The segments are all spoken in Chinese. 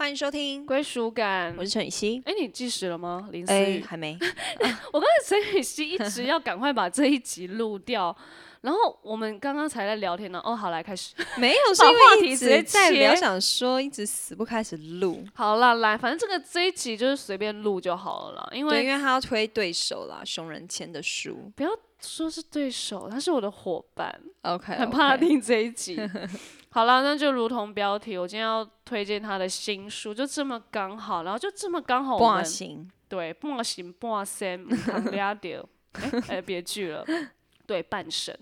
欢迎收听，归属感。我是陈雨希。哎，你计时了吗？零四。哎，还没。我刚才陈雨希一直要赶快把这一集录掉，然后我们刚刚才在聊天呢。哦，好，来开始。没有，是因为一直在聊，想说一直死不开始录。好啦，来，反正这个这一集就是随便录就好了啦。因为因为他要推对手啦，熊仁谦的书。不要说是对手，他是我的伙伴。OK，很怕他听这一集。好了，那就如同标题，我今天要推荐他的新书，就这么刚好，然后就这么刚好，半行对，半行半生，俩掉，哎，别剧了，对，半神。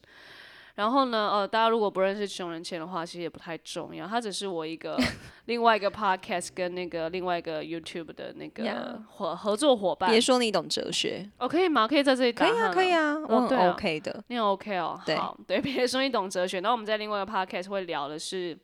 然后呢，呃，大家如果不认识熊仁谦的话，其实也不太重要。他只是我一个 另外一个 podcast 跟那个另外一个 YouTube 的那个合合作伙伴。别说你懂哲学，哦，可以吗？可以在这里可以啊，可以啊，我很 OK 的。你 OK 哦，好，对，别说你懂哲学。那我们在另外一个 podcast 会聊的是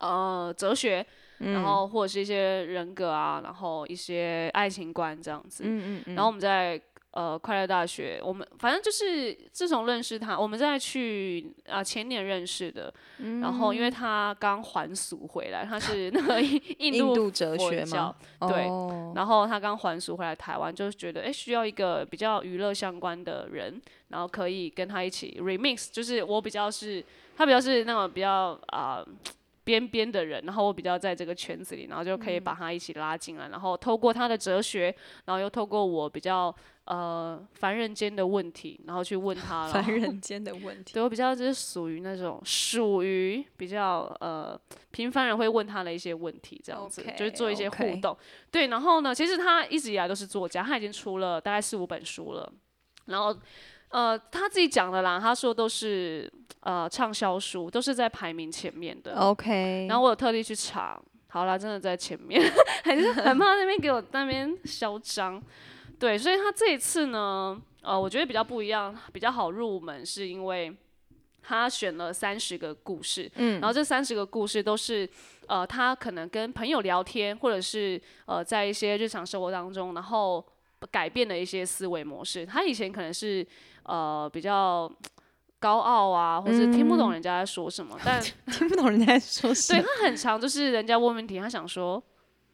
呃哲学，然后或者是一些人格啊，然后一些爱情观这样子。嗯嗯嗯。然后我们在。呃，快乐大学，我们反正就是自从认识他，我们在去啊前年认识的，然后因为他刚还俗回来，他是那个 印度哲学嘛，对，然后他刚还俗回来台湾，就是觉得哎需要一个比较娱乐相关的人，然后可以跟他一起 remix，就是我比较是，他比较是那种比较啊。边边的人，然后我比较在这个圈子里，然后就可以把他一起拉进来，然后透过他的哲学，然后又透过我比较呃凡人间的问题，然后去问他了。凡人间的问 题，对我比较就是属于那种属于比较呃平凡人会问他的一些问题，这样子就是做一些互动。对，然后呢，其实他一直以来都是作家，他已经出了大概四五本书了，然后。呃，他自己讲的啦，他说都是呃畅销书，都是在排名前面的。OK。然后我有特地去查，好啦，真的在前面，还是很怕那边给我那边嚣张。对，所以他这一次呢，呃，我觉得比较不一样，比较好入门，是因为他选了三十个故事，嗯，然后这三十个故事都是呃他可能跟朋友聊天，或者是呃在一些日常生活当中，然后改变的一些思维模式。他以前可能是。呃，比较高傲啊，或是听不懂人家在说什么，但听不懂人家在说什么。对他很常就是人家问问题，他想说，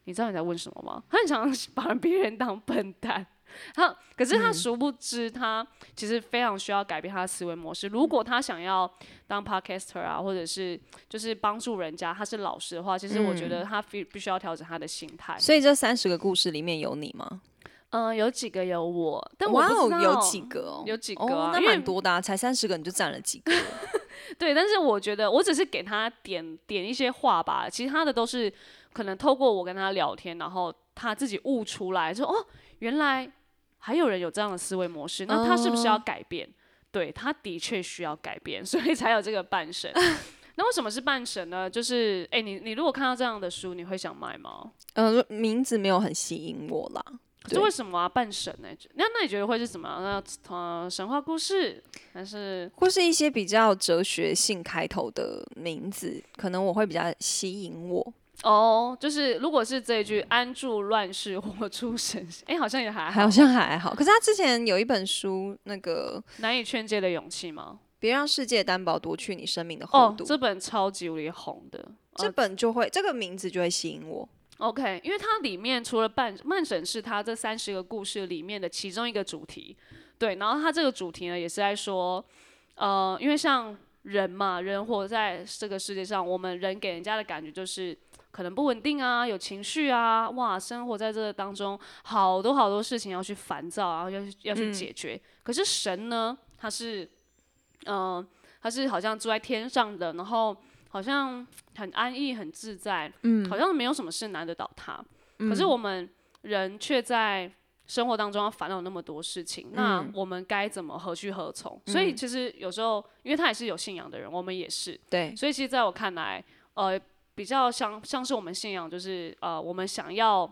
你知道你在问什么吗？他很常 把别人当笨蛋。他可是他殊不知，他其实非常需要改变他的思维模式。如果他想要当 podcaster 啊，或者是就是帮助人家，他是老师的话，其实我觉得他必必须要调整他的心态。所以这三十个故事里面有你吗？嗯，有几个有我，但我不知道有几个哦，有几个啊，那蛮多的，才三十个你就占了几个。对，但是我觉得我只是给他点点一些话吧，其他的都是可能透过我跟他聊天，然后他自己悟出来，说哦，原来还有人有这样的思维模式，那他是不是要改变？对，他的确需要改变，所以才有这个半神。那为什么是半神呢？就是哎，你你如果看到这样的书，你会想买吗？呃，名字没有很吸引我啦。这为什么啊？半神呢？那那你觉得会是什么？那呃，神话故事还是或是一些比较哲学性开头的名字，可能我会比较吸引我。哦，就是如果是这一句“安住乱世，活出神”，哎，好像也还好像还好。可是他之前有一本书，那个难以劝诫的勇气吗？别让世界担保夺去你生命的厚度。这本超级无敌红的，这本就会这个名字就会吸引我。OK，因为它里面除了半慢审是它这三十个故事里面的其中一个主题，对，然后它这个主题呢也是在说，呃，因为像人嘛，人活在这个世界上，我们人给人家的感觉就是可能不稳定啊，有情绪啊，哇，生活在这个当中，好多好多事情要去烦躁，然后要要去解决。可是神呢，他是，嗯，他是好像住在天上的，然后。好像很安逸、很自在，嗯，好像没有什么事难得倒他。可是我们人却在生活当中要烦恼那么多事情，那我们该怎么何去何从？所以其实有时候，因为他也是有信仰的人，我们也是，对。所以其实在我看来，呃，比较像像是我们信仰，就是呃，我们想要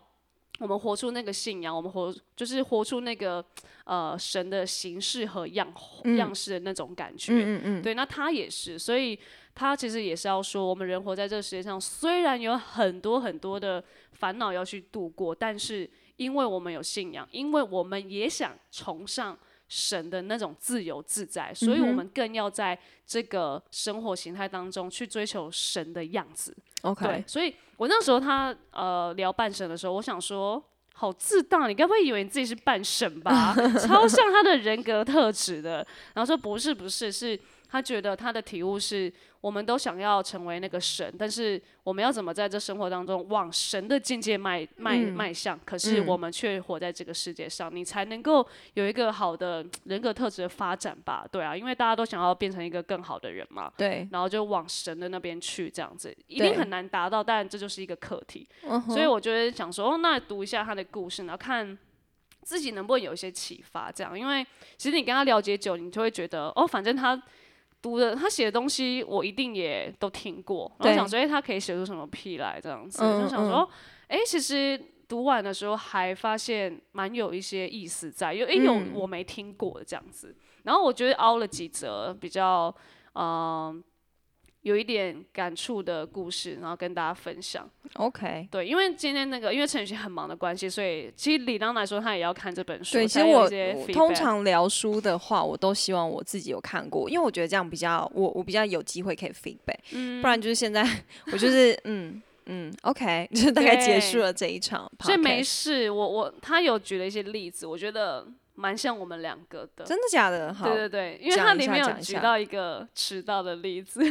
我们活出那个信仰，我们活就是活出那个呃神的形式和样样式的那种感觉。嗯嗯。对，那他也是，所以。他其实也是要说，我们人活在这个世界上，虽然有很多很多的烦恼要去度过，但是因为我们有信仰，因为我们也想崇尚神的那种自由自在，所以我们更要在这个生活形态当中去追求神的样子。对 OK，，所以我那时候他呃聊半神的时候，我想说。好自大，你该不会以为你自己是半神吧？超像他的人格特质的。然后说不是不是，是他觉得他的体悟是，我们都想要成为那个神，但是我们要怎么在这生活当中往神的境界迈迈嗯迈向？可是嗯我们却活在这个世界上，你才能够有一个好的人格特质的发展吧？对啊，因为大家都想要变成一个更好的人嘛。对，然后就往神的那边去，这样子一定很难达到，但这就是一个课题。所以我就会想说，哦，那读一下他的故事，然后看自己能不能有一些启发。这样，因为其实你跟他了解久，你就会觉得，哦，反正他读的他写的东西，我一定也都听过。然后想说，哎、他可以写出什么屁来？这样子，嗯就想说，哎、其实。读完的时候还发现蛮有一些意思在，有诶、有嗯我没听过的这样子，然后我觉得凹了几则比较嗯、有一点感触的故事，然后跟大家分享。OK。对，因为今天那个因为陈雨欣很忙的关系，所以其实理当来说他也要看这本书。对，其实我我通常聊书的话，我都希望我自己有看过，因为我觉得这样比较我我比较有机会可以 feedback，、嗯不然就是现在 我就是嗯嗯 OK，就是大概结束了这一场所以没事。我我他有举了一些例子，我觉得蛮像我们两个的。真的假的？好，对对对，因为它里面有举到一个迟到的例子。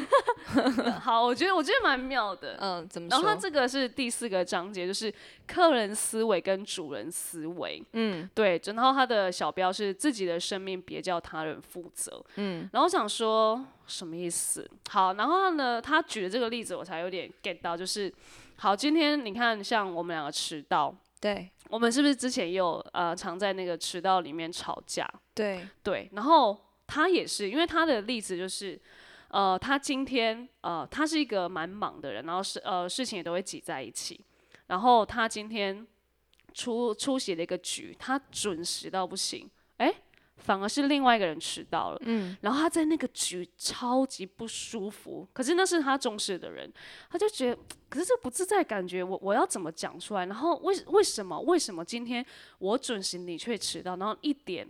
好，我觉得我觉得蛮妙的。嗯，怎么然后它？这个是第四个章节，就是客人思维跟主人思维。嗯对，然后它的小标是自己的生命别叫他人负责。嗯然后我想说什么意思？好，然后呢，他举的这个例子我才有点 get 到，就是好，今天你看像我们两个迟到，对我们是不是之前也有呃常在那个迟到里面吵架？对对，然后他也是，因为他的例子就是。呃，他今天呃，他是一个蛮忙的人，然后事呃事情也都会挤在一起。然后他今天出出席了一个局，他准时到不行，哎，反而是另外一个人迟到了。嗯然后他在那个局超级不舒服，可是那是他重视的人，他就觉得，可是这不自在感觉，我我要怎么讲出来？然后为为什么为什么今天我准时你却迟到？然后一点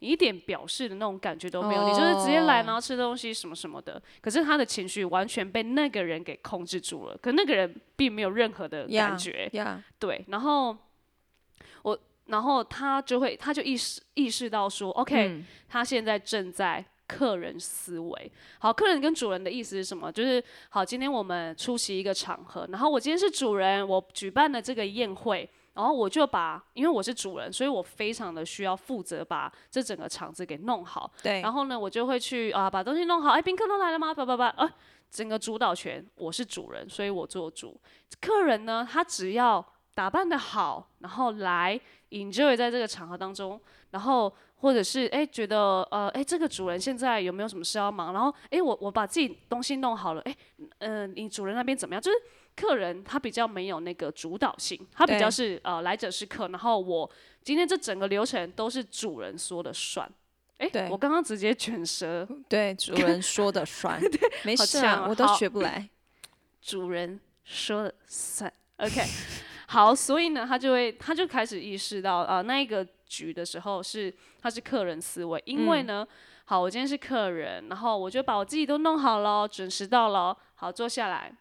你一点表示的那种感觉都没有，你就是直接来，哦然后吃东西什么什么的。可是他的情绪完全被那个人给控制住了，可那个人并没有任何的感觉。呀，对，然后我，然后他就会，他就意识意识到说，OK，、嗯他现在正在客人思维。好，客人跟主人的意思是什么？就是好，今天我们出席一个场合，然后我今天是主人，我举办了这个宴会。然后我就把，因为我是主人，所以我非常的需要负责把这整个场子给弄好。对，然后呢，我就会去啊把东西弄好。哎，宾客都来了吗？叭叭叭，啊，整个主导权我是主人，所以我做主。客人呢，他只要打扮的好，然后来 enjoy 在这个场合当中，然后或者是哎觉得呃哎这个主人现在有没有什么事要忙？然后哎我我把自己东西弄好了，哎嗯、呃、你主人那边怎么样？就是客人他比较没有那个主导性，他比较是呃来者是客，然后我今天这整个流程都是主人说了算。哎、对我刚刚直接卷舌，对，主人说的算，没 好事啊，我都学不来。主人说了算。OK，好，所以呢，他就会，他就开始意识到，啊、那一个局的时候是他是客人思维，因为呢，好，我今天是客人，然后我就把我自己都弄好了，准时到了，好，坐下来，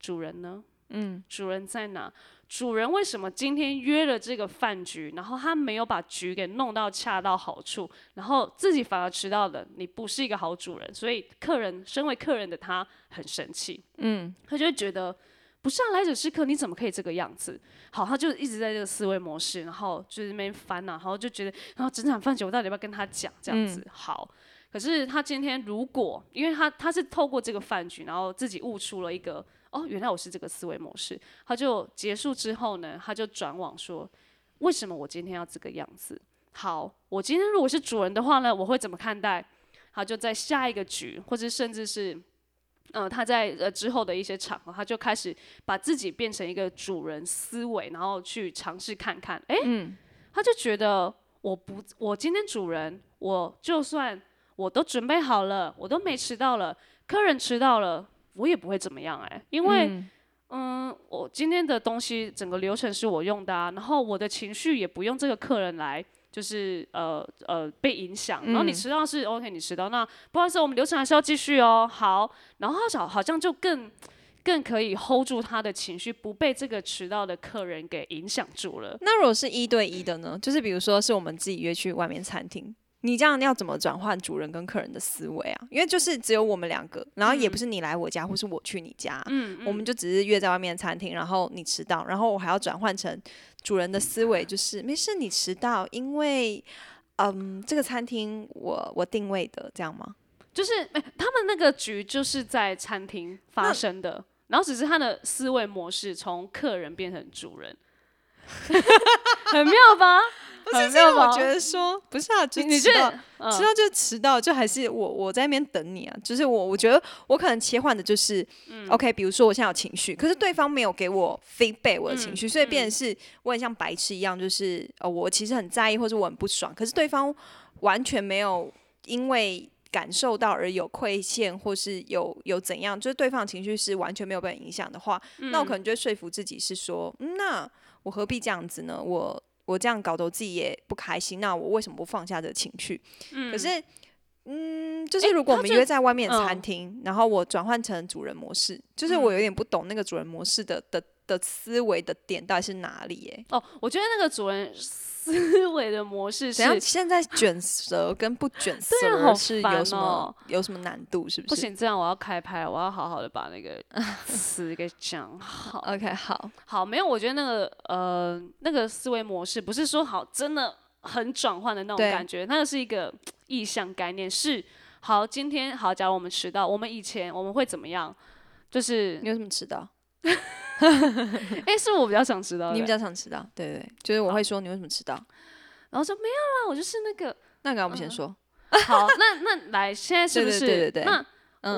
主人呢？嗯，主人在哪？主人为什么今天约了这个饭局，然后他没有把局给弄到恰到好处，然后自己反而迟到了？你不是一个好主人，所以客人身为客人的他很生气，嗯，他就会觉得不是啊，来者是客，你怎么可以这个样子？好，他就一直在这个思维模式，然后就是那边翻呐、然后就觉得，然后整场饭局我到底要不要跟他讲这样子？好，可是他今天如果，因为他他是透过这个饭局，然后自己悟出了一个。哦，原来我是这个思维模式。他就结束之后呢，他就转往说，为什么我今天要这个样子？好，我今天如果是主人的话呢，我会怎么看待？他就在下一个局，或者甚至是，呃，他在呃之后的一些场合，他就开始把自己变成一个主人思维，然后去尝试看看，诶，他就觉得我不，我今天主人，我就算我都准备好了，我都没迟到了，客人迟到了。我也不会怎么样哎、因为嗯嗯，我今天的东西整个流程是我用的啊，然后我的情绪也不用这个客人来，就是呃呃被影响，然后你迟到是 OK，你迟到，那不好意思，我们流程还是要继续哦。好，然后他好好像就更更可以 hold 住他的情绪，不被这个迟到的客人给影响住了。那如果是一对一的呢？就是比如说是我们自己约去外面餐厅。你这样要怎么转换主人跟客人的思维啊？因为就是只有我们两个，然后也不是你来我家，或是我去你家，嗯，我们就只是约在外面餐厅，然后你迟到，然后我还要转换成主人的思维，就是没事，你迟到，因为嗯，这个餐厅我我定位的，这样吗？就是哎，他们那个局就是在餐厅发生的，然后只是他的思维模式从客人变成主人，很妙吧？不是，我觉得说不是啊，就迟到，迟到就迟到，就还是我我在那边等你啊。就是我我觉得我可能切换的就是，OK，比如说我现在有情绪，可是对方没有给我 feedback 我的情绪，所以变成是我很像白痴一样，就是呃我其实很在意或者我很不爽，可是对方完全没有因为感受到而有亏欠或是有有怎样，就是对方的情绪是完全没有被影响的话，那我可能就会说服自己是说，那我何必这样子呢？我。我这样搞得我自己也不开心，那我为什么不放下这个情绪？嗯，可是，嗯，就是如果我们约在外面餐厅，然后我转换成主人模式，就是我有点不懂那个主人模式的的的思维的点到底是哪里？哎，哦，我觉得那个主人。思维的模式是，现在卷舌跟不卷舌是有什么有什么难度？是不是？不行，这样我要开拍，我要好好的把那个词给讲 好。OK，好，好，没有，我觉得那个呃，那个思维模式不是说好真的很转换的那种感觉，那个是一个意向概念。是好，今天好，假如我们迟到，我们以前我们会怎么样？就是你为什么迟到？哎，是我比较想迟到，你比较想迟到，对对，就是我会说你为什么迟到，然后说没有啦，我就是那个，那个我们先说，好，那那来，现在是不是？对对对那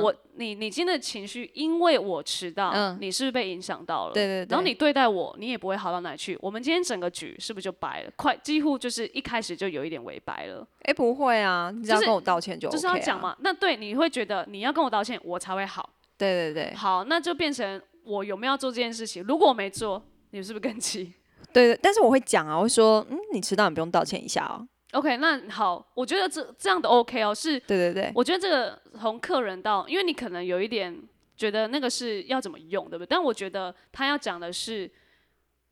我你你今天的情绪，因为我迟到，你是不是被影响到了？对对。然后你对待我，你也不会好到哪去。我们今天整个局是不是就白了？快，几乎就是一开始就有一点为白了。哎，不会啊，你只要跟我道歉就就是要讲嘛。那对，你会觉得你要跟我道歉，我才会好。对对对。好，那就变成。我有没有做这件事情？如果我没做，你是不是更气？对，但是我会讲啊，我会说，嗯，你迟到，你不用道歉一下哦。OK，那好，我觉得这这样的 OK 哦，是，对对对，我觉得这个从客人到，因为你可能有一点觉得那个是要怎么用，对不对？但我觉得他要讲的是，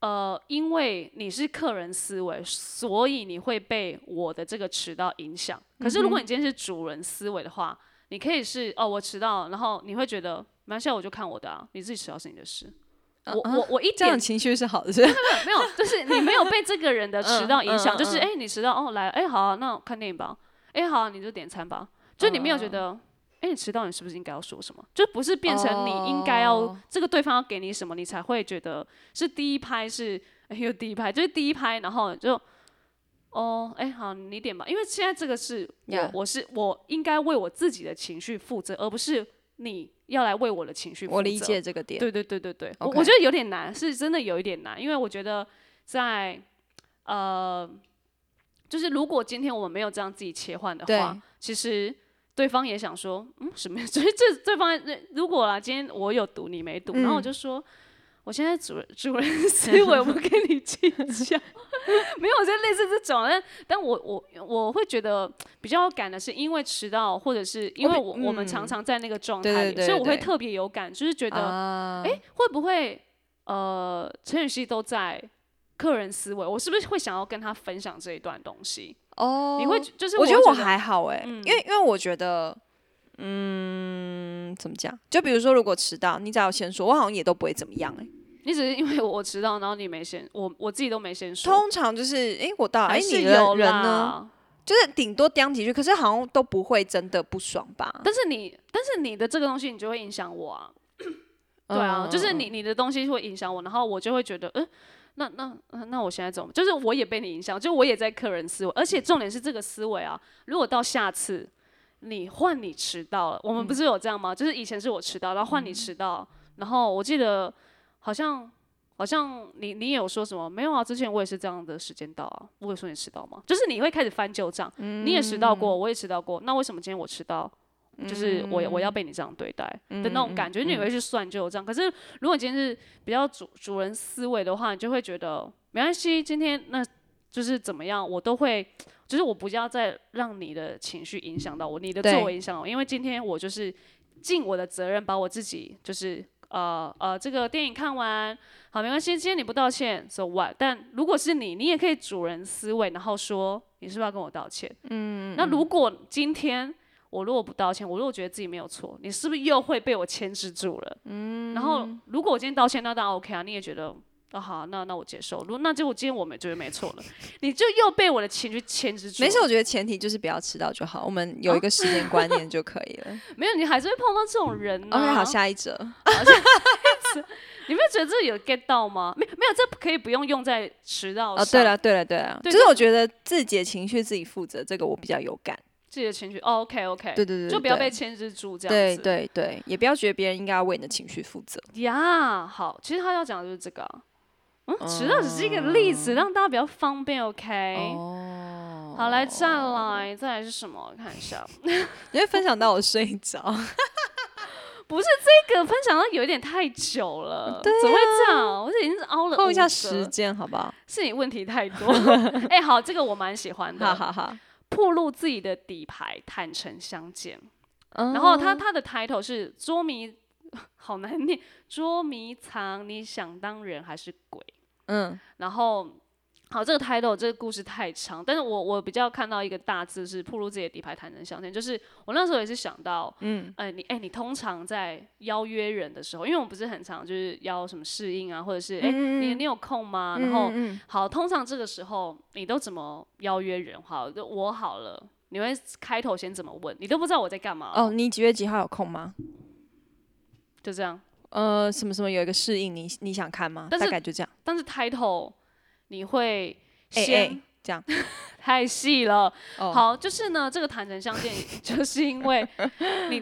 呃，因为你是客人思维，所以你会被我的这个迟到影响。可是如果你今天是主人思维的话，你可以是哦，我迟到，然后你会觉得。蛮下我就看我的啊，你自己迟到是你的事。我我我一点情绪是好的，没有没有，就是你没有被这个人的 迟到影响，就是哎你迟到哦来哎好啊，那看电影吧，哎好你就点餐吧，就你没有觉得哎你迟到你是不是应该要说什么？就不是变成你应该要这个对方要给你什么，你才会觉得是第一拍是哎呦第一拍就是第一拍，然后就哦哎好你点吧，因为现在这个是我我是我应该为我自己的情绪负责，而不是你。要来为我的情绪负责，我理解这个点。对对对对对，我我觉得有点难，是真的有一点难，因为我觉得在呃，就是如果今天我们没有这样自己切换的话，其实对方也想说，嗯，什么？所 以这对方如果啊，今天我有毒你没毒，然后我就说。我现在主人主人思维，我不跟你计较，没有，我类似这种，但但我我我会觉得比较有感的是，因为迟到，或者是因为我我们常常在那个状态里，所以我会特别有感，就是觉得，哎，会不会呃陈雨希都在客人思维，我是不是会想要跟他分享这一段东西？哦，你会就是我觉得我还好哎，因为因为我觉得。嗯，怎么讲？就比如说，如果迟到，你只要先说，我好像也都不会怎么样哎。你只是因为我迟到，然后你没先，我我自己都没先说。通常就是，哎，我到，哎，你的人呢？就是顶多叼几句，可是好像都不会真的不爽吧？但是你，但是你的这个东西，你就会影响我啊。对啊，就是你你的东西会影响我，然后我就会觉得，嗯，那那那我现在怎么？就是我也被你影响，就我也在客人思维，而且重点是这个思维啊，如果到下次。你换你迟到了，我们不是有这样吗？就是以前是我迟到，然后换你迟到，然后我记得好像好像你你有说什么没有啊？之前我也是这样的时间到啊，我有说你迟到吗？就是你会开始翻旧账，你也迟到过，我也迟到过，那为什么今天我迟到？就是我我要被你这样对待的那种感觉，你会去算旧账。可是如果今天是比较主主人思维的话，你就会觉得没关系，今天那就是怎么样，我都会，就是我不要再让你的情绪影响到我，你的作为影响我，因为今天我就是尽我的责任，把我自己就是呃呃这个电影看完，好没关系，今天你不道歉，so what？但如果是你，你也可以主人思维，然后说你是不是要跟我道歉？嗯，那如果今天我如果不道歉，我如果觉得自己没有错，你是不是又会被我牵制住了？嗯，然后如果我今天道歉，那当然 OK 啊，你也觉得。啊好，那那我接受。如果那结果今天我没觉得没错了，你就又被我的情绪牵制住。没事，我觉得前提就是不要迟到就好，我们有一个时间观念就可以了。没有，你还是会碰到这种人呢、OK，好，下一则。你没有觉得这有 get 到吗？没没有，这可以不用用在迟到哦，对了，对了，对了，就是我觉得自己的情绪自己负责，这个我比较有感。自己的情绪。哦、OK OK，对对对，就不要被牵制住这样对子。对对，也不要觉得别人应该要为你的情绪负责。呀好，其实他要讲的就是这个啊。嗯，迟到只是一个例子，让大家比较方便。OK，、哦，好，来再来，再来是什么？我看一下，你会分享到我睡着。不是这个分享到有一点太久了，对怎么会这样？我这已经是凹了扣一下时间，好不好？是你问题太多。哎、好，这个我蛮喜欢的。哈哈哈。暴露自己的底牌，坦诚相见。嗯然后他他的 title 是捉迷，好难念，捉迷藏，你想当人还是鬼？嗯然后。好，这个 title 这个故事太长，但是我我比较看到一个大字是铺露自己的底牌，坦诚相见。就是我那时候也是想到，嗯呃，你哎、你通常在邀约人的时候，因为我们不是很常就是邀什么试应啊，或者是哎、你你有空吗？然后嗯好，通常这个时候你都怎么邀约人？好，就我好了，你会开头先怎么问？你都不知道我在干嘛哦，你几月几号有空吗？就这样。呃，什么什么有一个适应，你你想看吗？但是大概就这样。但是 title 你会哎先、哎，这样。太细了。哦，好，就是呢，这个坦诚相见，就是因为 你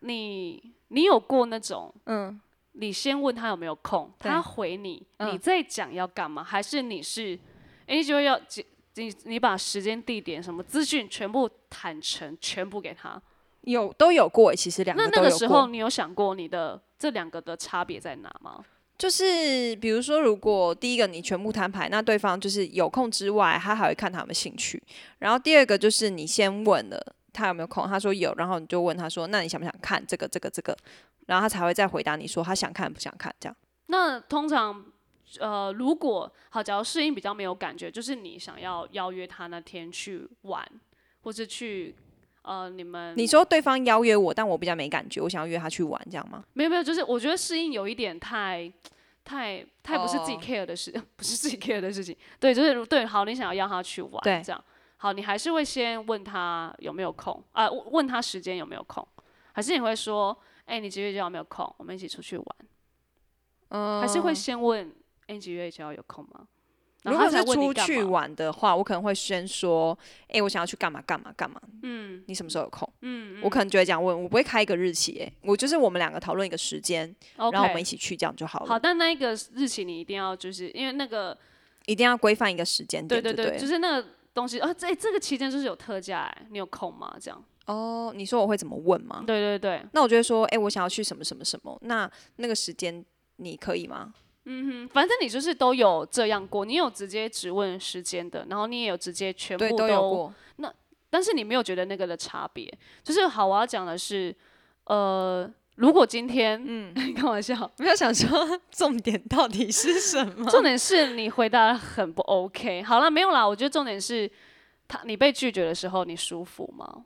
你你有过那种，嗯，你先问他有没有空，他回你，嗯你再讲要干嘛，还是你是，哎，你就会要你你把时间、地点、什么资讯全部坦诚，全部给他。有都有过，其实两那个都有那个时候，你有想过你的这两个的差别在哪吗？就是比如说，如果第一个你全部摊牌，那对方就是有空之外，他还会看他有没有兴趣。然后第二个就是你先问了他有没有空，他说有，然后你就问他说，那你想不想看这个这个这个？然后他才会再回答你说他想看不想看这样。那通常，呃，如果好，假如适应比较没有感觉，就是你想要邀约他那天去玩，或是去呃你们你说对方邀约我，但我比较没感觉，我想要约他去玩，这样吗？没有没有，就是我觉得适应有一点太太太不是自己哦 care 的事，不是自己 care 的事情。对，就是对，好，你想要邀他去玩，对这样好，你还是会先问他有没有空啊、问问他时间有没有空，还是你会说，哎、你几月几号有没有空，我们一起出去玩？嗯还是会先问，哎、你几月几号有空吗？然如果是出去，玩的话，我可能会先说，哎、我想要去干嘛干嘛干嘛，嗯你什么时候有空？嗯，我可能就会这样问，我不会开一个日期、哎，我就是我们两个讨论一个时间然后我们一起去，这样就好了。好，但那一个日期你一定要就是因为那个，一定要规范一个时间点，对对对，对就是那个东西啊，这、这个期间就是有特价、哎，你有空吗？这样，哦，你说我会怎么问吗？对对对，那我就会说，哎、我想要去什么什么什么，那那个时间你可以吗？嗯哼，反正你就是都有这样过，你有直接只问时间的，然后你也有直接全部对，都有过。但是你没有觉得那个的差别，就是好，我要讲的是，呃，如果今天，嗯，开玩笑，没有想说重点到底是什么？重点是你回答得很不 OK。好了，没有啦，我觉得重点是他你被拒绝的时候，你舒服吗？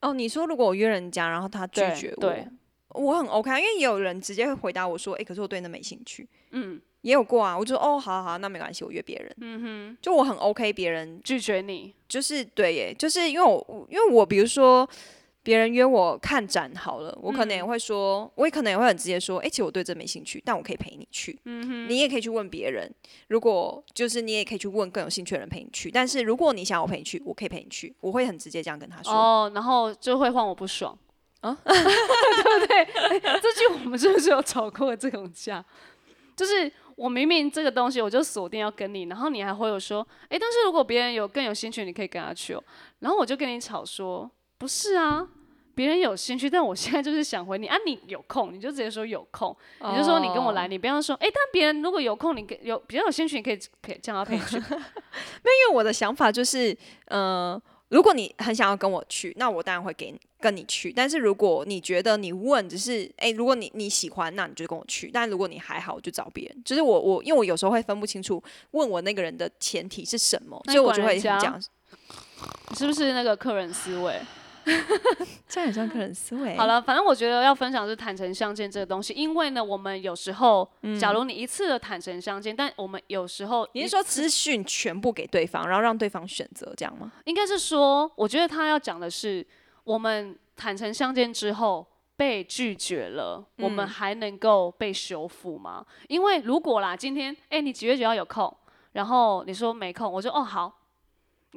哦，你说如果我约人家，然后他拒绝我，对我很 OK，啊因为也有人直接会回答我说，哎、可是我对那没兴趣。嗯，也有过啊，我就说哦，好好好，那没关系，我约别人。嗯哼，就我很 OK，别人拒绝你，就是对耶，就是因为我我因为我比如说别人约我看展好了，我可能也会说，我也可能也会很直接说，哎、其实我对这没兴趣，但我可以陪你去。嗯哼，你也可以去问别人，如果就是你也可以去问更有兴趣的人陪你去。但是如果你想要我陪你去，我可以陪你去，我会很直接这样跟他说。哦，然后就会换我不爽啊对不 对？这句我们是不是有吵过这种架？就是我明明这个东西我就锁定要跟你，然后你还会有说，哎，但是如果别人有更有兴趣，你可以跟他去哦。然后我就跟你吵说，不是啊，别人有兴趣，但我现在就是想回你啊，你有空你就直接说有空，你就说你跟我来，你不要说哎、但别人如果有空，你可有比较有兴趣，你可以可以叫他陪你去。因为我的想法就是，呃，如果你很想要跟我去，那我当然会给你跟你去。但是如果你觉得你问只是，哎、如果你你喜欢，那你就跟我去。但如果你还好，我就找别人。就是我我因为我有时候会分不清楚问我那个人的前提是什么，所以我就会讲，是不是那个客人思维？这样很像客人思维。好，了，反正我觉得要分享是坦诚相见这个东西，因为呢，我们有时候，假如你一次的坦诚相见，但我们有时候你是说资讯全部给对方，然后让对方选择这样吗？应该是说，我觉得他要讲的是，我们坦诚相见之后被拒绝了，我们还能够被修复吗？因为如果啦，今天哎、你几月几号有空，然后你说没空，我说哦好，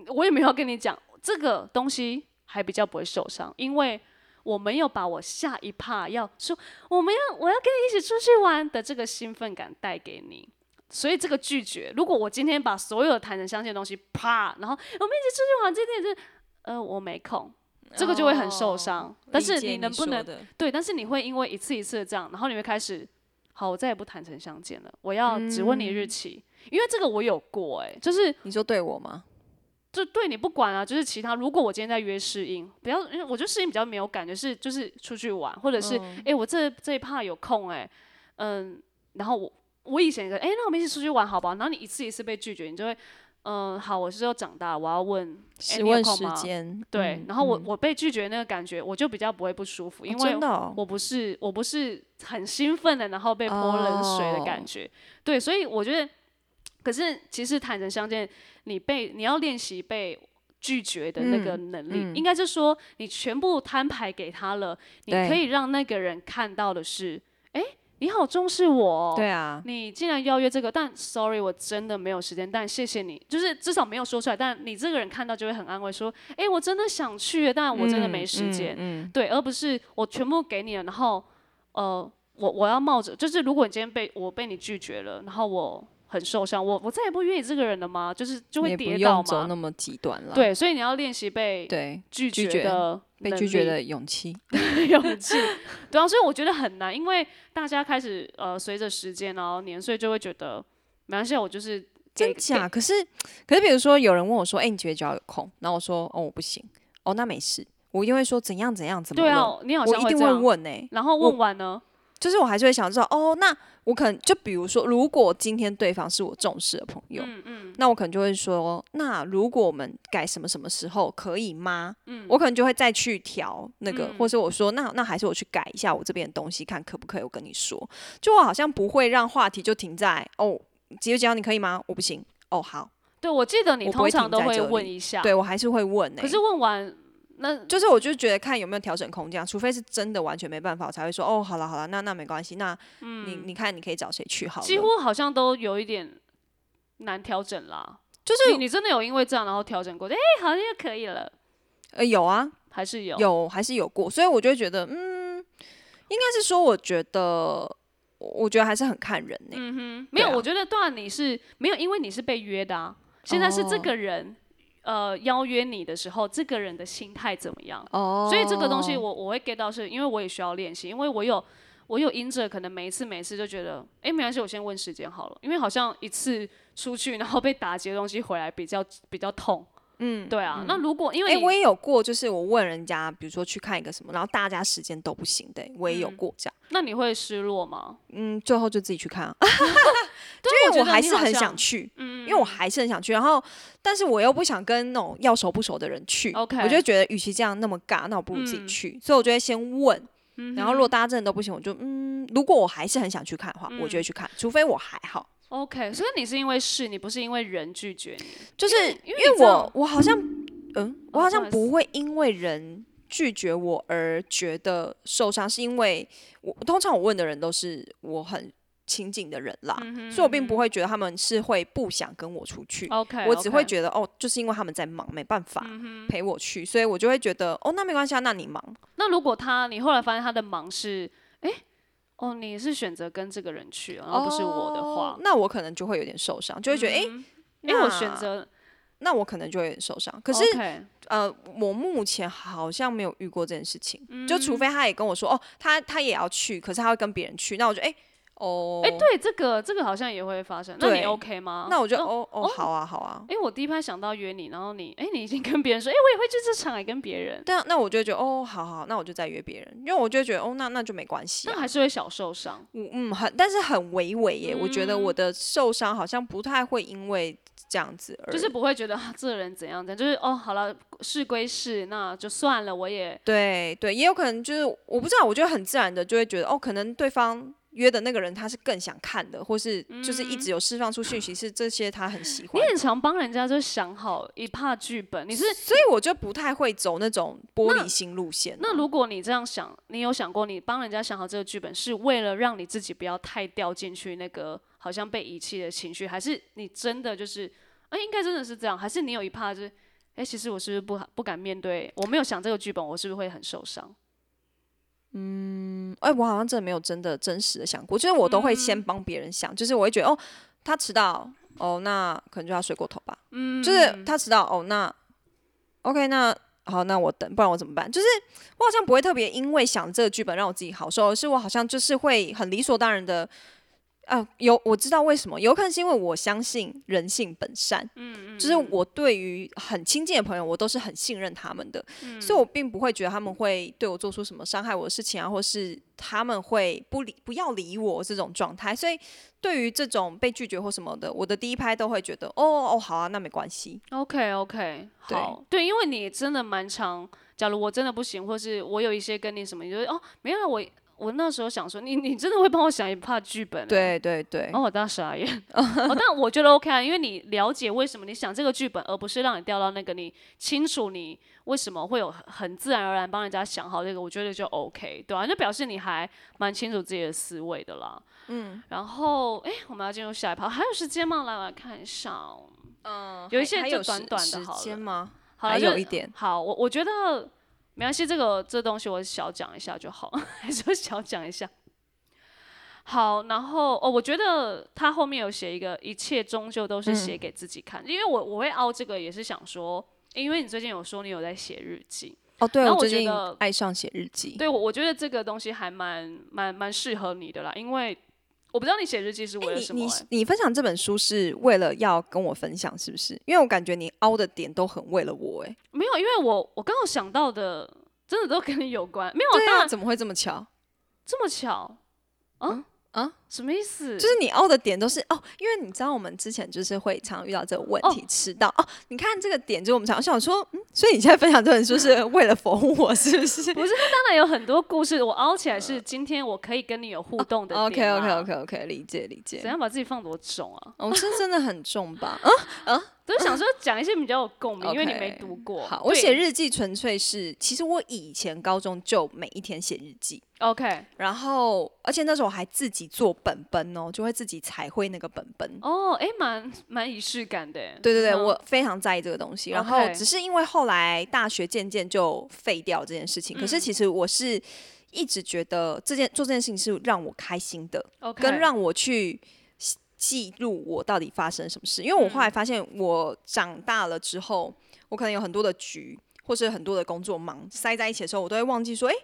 我也没有跟你讲这个东西，还比较不会受伤，因为。我没有把我下一趴要说我们要我要跟你一起出去玩的这个兴奋感带给你，所以这个拒绝，如果我今天把所有的坦诚相见的东西啪，然后我们一起出去玩，这点是呃我没空，这个就会很受伤。但是你能不能对？但是你会因为一次一次的这样，然后你会开始，好，我再也不坦诚相见了，我要只问你日期，因为这个我有过、哎，就是你说对我吗？就对你不管啊，就是其他。如果我今天在约试音，不要，因为我觉得试音比较没有感觉，是就是出去玩，或者是哎、诶我这这一趴有空哎、嗯，然后我我以前也哎、那我们一起出去玩好不好？然后你一次一次被拒绝，你就会嗯，好，我是要长大，我要问，诶你有问时空吗间，对，嗯然后我嗯我被拒绝那个感觉，我就比较不会不舒服，因为我不是我不是很兴奋的，然后被泼冷水的感哦觉。对，所以我觉得，可是其实坦诚相见，你被你要练习被拒绝的那个能力，嗯。应该是说你全部摊牌给他了，你可以让那个人看到的是，哎、你好重视我、哦。对啊，你既然邀约这个，但 sorry，我真的没有时间，但谢谢你，就是至少没有说出来，但你这个人看到就会很安慰，说，哎、我真的想去，但我真的没时间，嗯，嗯。对，而不是我全部给你了，然后，呃，我我要冒着，就是如果你今天被我被你拒绝了，然后我很受伤，我我再也不约你这个人了吗？就是就会跌倒嘛，用走那么极端了。对，所以你要练习被对，拒拒绝绝的能被拒绝的勇气。勇气，对啊，所以我觉得很难，因为大家开始呃随着时间然后年岁就会觉得没关系，我就是真假？可是可是，比如说有人问我说：“哎、你几月几号有空？”然后我说：“哦，我不行。”哦，那没事。我一定会说怎样怎样怎么了。对啊，你好我一定会这样，问呢、然后问完呢，就是我还是会想知道哦，那我可能就比如说，如果今天对方是我重视的朋友，嗯嗯，那我可能就会说，那如果我们改什么什么时候可以吗？嗯，我可能就会再去调那个，嗯或者我说，那那还是我去改一下我这边的东西，看可不可以。我跟你说，就我好像不会让话题就停在哦，几月几号你可以吗？我不行。哦，好，对我记得你通常都会问一下，对我还是会问呢、可是问完那就是我就觉得看有没有调整空间啊，除非是真的完全没办法，我才会说哦，好了好了，那那没关系，那你、你看你可以找谁去好几乎好像都有一点难调整啦。就是你你真的有因为这样然后调整过？哎、好像就可以了，呃有啊，还是有有还是有过，所以我就觉得，嗯，应该是说，我觉得，我我觉得还是很看人呢、嗯哼没有？啊我觉得段你是没有，因为你是被约的啊。现在是这哦个人、呃邀约你的时候，这个人的心态怎么样？哦所以这个东西我我会 get 到是，因为我也需要练习，因为我有我有因着可能每一次每一次就觉得，哎、没关系，我先问时间好了，因为好像一次出去然后被打劫的东西回来比较比较痛。嗯，对啊。那如果因为哎、你、我也有过，就是我问人家，比如说去看一个什么，然后大家时间都不行的、我也有过这样。那你会失落吗？嗯，最后就自己去看啊，对，因为我还是很想去，因为我还是很想去，然后但是我又不想跟那种要熟不熟的人去 OK 我就觉得与其这样那么尬，那我不如自己嗯去，所以我就会先问。然后如果大家真的都不行，我就嗯，如果我还是很想去看的话，我就会去看，除非我还好。OK，所以你是因为事你不是因为人拒绝你。就是因因为我我好像嗯，我好像不会因为人拒绝我而觉得受伤，是因为我通常我问的人都是我很亲近的人啦，所以我并不会觉得他们是会不想跟我出去。OK，我只会觉得哦，就是因为他们在忙，没办法陪我去，所以我就会觉得哦，那没关系啊，那你忙。那如果他你后来发现他的忙是，哎、哦，你是选择跟这个人去，然后不是我的话哦，那我可能就会有点受伤，就会觉得哎、哎、我选择那我可能就会受伤。可是呃，我目前好像没有遇过这件事情，嗯就除非他也跟我说，哦，他他也要去，可是他会跟别人去，那我觉得哎、哦，哎、对，这个这个好像也会发生。那你 OK 吗？那我就哦哦哦，好啊好啊，哎、我第一拍想到约你，然后你，哎、你已经跟别人说，哎、我也会去这场，还跟别人，对啊，那我就觉得哦，好好，那我就再约别人，因为我就会觉得哦，那那就没关系那啊。还是会小受伤。嗯嗯很，但是很微微耶，我觉得嗯我的受伤好像不太会因为这样子而就是不会觉得、啊、这个人怎样怎样，就是哦，好了，事归事，那就算了，我也对对，也有可能就是我不知道，我觉得很自然的就会觉得哦，可能对方约的那个人他是更想看的，或是就是一直有释放出讯息，是这些他很喜欢你。很常帮人家就想好一怕剧本，你是所以我就不太会走那种玻璃心路线啊、那如果你这样想，你有想过你帮人家想好这个剧本，是为了让你自己不要太掉进去那个好像被遗弃的情绪，还是你真的就是，哎、应该真的是这样，还是你有一怕就是，哎、其实我是不是不不敢面对，我没有想这个剧本，我是不是会很受伤？哎、我好像真的没有真的真实的想过，就是我都会先帮别人想，就是我会觉得哦，他迟到，哦，那可能就要睡过头吧，嗯，就是他迟到，哦，那 OK，那好，那我等，不然我怎么办？就是我好像不会特别因为想这个剧本让我自己好受，而是我好像就是会很理所当然的。啊，有我知道为什么，有可能是因为我相信人性本善，嗯嗯，就是我对于很亲近的朋友，我都是很信任他们的，所以我并不会觉得他们会对我做出什么伤害我的事情啊，或是他们会不理不要理我这种状态。所以对于这种被拒绝或什么的，我的第一拍都会觉得，哦哦好啊，那没关系。OK OK，好，对，因为你真的蛮长，假如我真的不行，或是我有一些跟你什么，你就会哦，没有啊，我我那时候想说，你你真的会帮我想一怕剧本、欸，对对对然，后我大傻眼，哦，但我觉得 OK 啊，因为你了解为什么你想这个剧本，而不是让你掉到那个你清楚你为什么会有很很自然而然帮人家想好这个，我觉得就 OK，对啊，就表示你还蛮清楚自己的思维的啦。嗯，然后哎，我们要进入下一趴，还有时间吗？来，我来看一下哦。嗯有一些就短时时短的好了间吗？好了，还就有一点，好，我我觉得没关系，这个这东西我小讲一下就好，还是小讲一下。好，然后哦，我觉得他后面有写一个，一切终究都是写给自己看，因为我我会凹这个也是想说，因为你最近有说你有在写日记，哦，对，然后我我最近觉得爱上写日记。对我我觉得这个东西还蛮蛮蛮适合你的啦，因为我不知道你写日记是为了什么、你欸你分享这本书是为了要跟我分享，是不是？因为我感觉你凹的点都很为了我，哎，没有，因为我我刚好想到的真的都跟你有关，没有，对啊，怎么会这么巧？这么巧？啊？啊，什么意思？就是你凹的点都是哦，因为你知道我们之前就是会常遇到这个问题，迟到哦。你看这个点，就是我们常想说，嗯，所以你现在分享这本书是为了否我，是不是不是，当然有很多故事，我凹起来是今天我可以跟你有互动的 OK OK OK OK，理解理解怎。样把自己放多重啊？哦，是真的很重吧？啊，都是想说讲一些比较有共鸣，因为你没读过。好，我写日记纯粹是，其实我以前高中就每一天写日记，OK 然后而且那时候我还自己做本本哦，就会自己彩绘那个本本。哦，哎，蛮蛮仪式感的。对对对，嗯我非常在意这个东西。然后只是因为后来大学渐渐就废掉这件事情，可是嗯其实我是一直觉得这件做这件事情是让我开心的跟让我去记记录我到底发生什么事。因为我后来嗯发现，我长大了之后，我可能有很多的局，或是很多的工作忙塞在一起的时候，我都会忘记说，哎、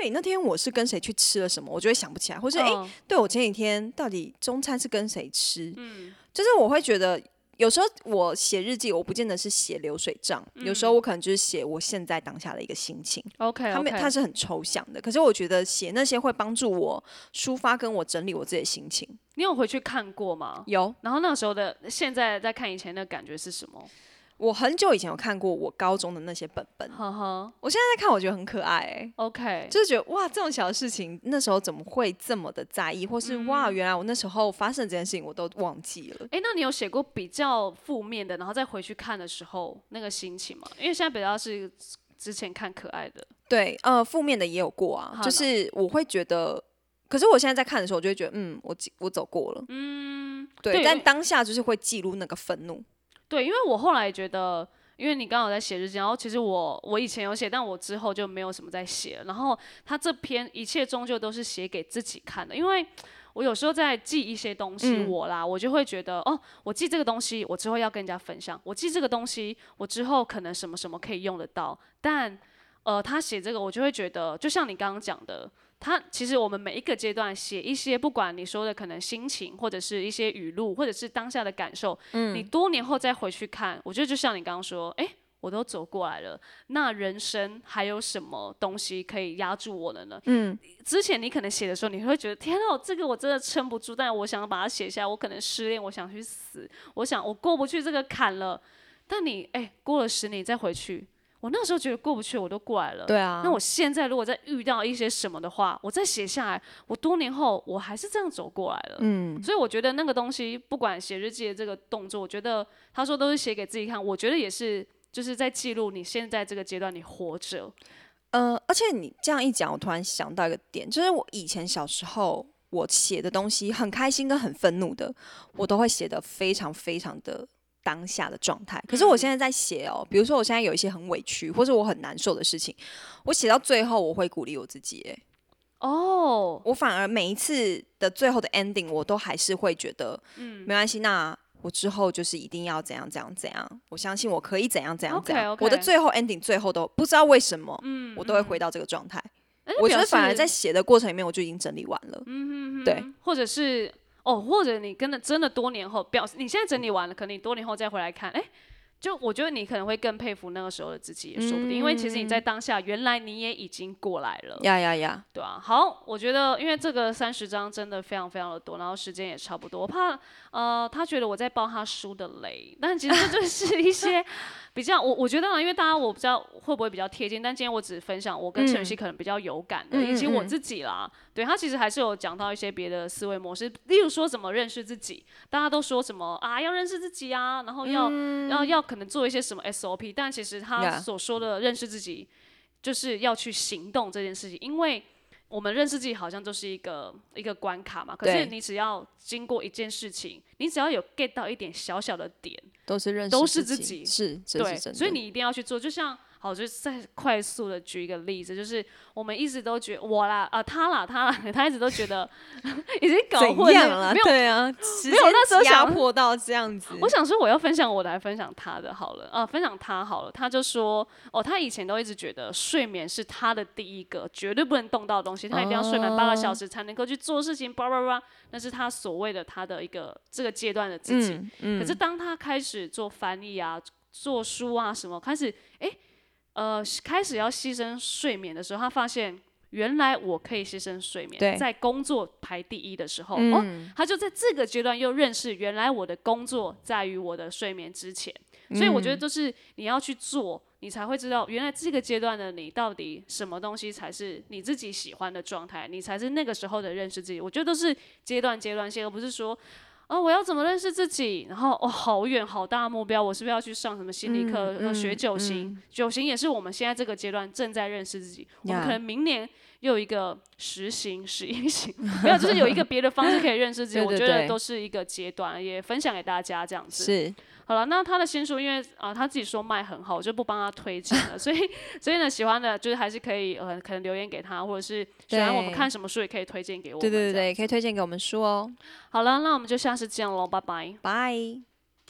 对，那天我是跟谁去吃了什么，我就会想不起来，或是哎、对我前几天到底中餐是跟谁吃？嗯就是我会觉得。有时候我写日记，我不见得是写流水账，有时候我可能就是写我现在当下的一个心情。OK 他们它是很抽象的，可是我觉得写那些会帮助我抒发跟我整理我自己的心情。你有回去看过吗？有，然后那时候的，现在在看以前的感觉是什么？我很久以前有看过我高中的那些本本，呵呵。我现在在看，我觉得很可爱、欸，，OK，就是觉得哇，这种小的事情那时候怎么会这么的在意，或是、哇，原来我那时候发生这件事情我都忘记了。哎，那你有写过比较负面的，然后再回去看的时候那个心情吗？因为现在比较是之前看可爱的，对，呃，负面的也有过啊，就是我会觉得，可是我现在在看的时候，我就会觉得，嗯，我记我走过了，嗯，对，但当下就是会记录那个愤怒，对，因为我后来觉得，因为你刚好在写日记，然后其实我我以前有写，但我之后就没有什么在写了。然后他这篇一切终究都是写给自己看的，因为我有时候在记一些东西，嗯我啦，我就会觉得，哦，我记这个东西，我之后要跟人家分享；我记这个东西，我之后可能什么什么可以用得到。但，呃，他写这个，我就会觉得，就像你刚刚讲的，他其实我们每一个阶段写一些，不管你说的可能心情，或者是一些语录，或者是当下的感受，嗯你多年后再回去看，我觉得就像你刚刚说，诶，我都走过来了，那人生还有什么东西可以压住我的呢？嗯，之前你可能写的时候，你会觉得天啊，这个我真的撑不住，但我想要把它写下来，我可能失恋，我想去死，我想我过不去这个坎了。但你哎，过了十年再回去，我那时候觉得过不去，我都过来了。对啊。那我现在如果再遇到一些什么的话，我再写下来，我多年后我还是这样走过来了。嗯，所以我觉得那个东西，不管写日记的这个动作，我觉得他说都是写给自己看，我觉得也是就是在记录你现在这个阶段你活着。呃，而且你这样一讲，我突然想到一个点，就是我以前小时候我写的东西，很开心跟很愤怒的，我都会写的非常非常的当下的状态。可是我现在在写哦，比如说我现在有一些很委屈或者我很难受的事情，我写到最后我会鼓励我自己，哎，哦，我反而每一次的最后的 ending，我都还是会觉得，嗯，没关系，那。我之后就是一定要怎样怎样怎样，我相信我可以怎样怎样怎样。我的最后 ending 最后都不知道为什么，嗯，我都会回到这个状态。我觉得反而在写的过程里面，我就已经整理完了。嗯嗯对，或者是哦，或者你跟了真的多年后表示，你现在整理完了，可能你多年后再回来看，哎、就我觉得你可能会更佩服那个时候的自己，也说不定，因为其实你在当下，原来你也已经过来了，呀呀呀，对啊，好，我觉得因为这个三十章真的非常非常的多，然后时间也差不多，我怕呃他觉得我在爆他书的雷，但其实这就是 一些比较我我觉得啊，因为大家我不知道会不会比较贴近，但今天我只分享我跟陈雨希可能比较有感的，嗯以及我自己啦，对他其实还是有讲到一些别的思维模式，例如说怎么认识自己，大家都说什么啊要认识自己啊，然后要、要要可能做一些什么 SOP，但其实他所说的认识自己，就是要去行动这件事情，因为。我们认识自己好像就是一个一个关卡嘛，可是你只要经过一件事情，你只要有 get 到一点小小的点，都是认识都是自自己是，这对。所以你一定要去做。就像好，就是再快速的举一个例子，就是我们一直都觉我啦啊他啦他啦，他一直都觉得 已经搞混了？没有。对啊，没有那时候压想迫到这样子。我想说我要分享我的，还分享他的好了，啊，分享他好了。他就说，哦，他以前都一直觉得睡眠是他的第一个绝对不能动到的东西，他一定要睡满八个小时才能够去做事情，叭叭叭，那是他所谓的他的一个这个阶段的自己。嗯嗯，可是当他开始做翻译啊、做书啊什么，开始哎、呃，开始要牺牲睡眠的时候，他发现原来我可以牺牲睡眠，在工作排第一的时候，哦，嗯他就在这个阶段又认识原来我的工作在于我的睡眠之前，所以我觉得嗯就是你要去做。你才会知道，原来这个阶段的你到底什么东西才是你自己喜欢的状态，你才是那个时候的认识自己。我觉得都是阶段阶段性，而不是说哦，我要怎么认识自己？然后哦，好远好大的目标，我是不是要去上什么心理课，嗯呃学嗯九型？九型也是我们现在这个阶段正在认识自己。我们可能明年又有一个十型、十一型，没有，就是有一个别的方式可以认识自己。对我觉得都是一个阶段，也分享给大家这样子。是好了，那他的新书，因为啊、他自己说卖很好，我就不帮他推荐了。所以，所以呢，喜欢的就是还是可以呃，可能留言给他，或者是喜欢我们看什么书，也可以推荐给我们。对对对对，可以推荐给我们书哦。好了，那我们就下次见喽，拜拜。拜。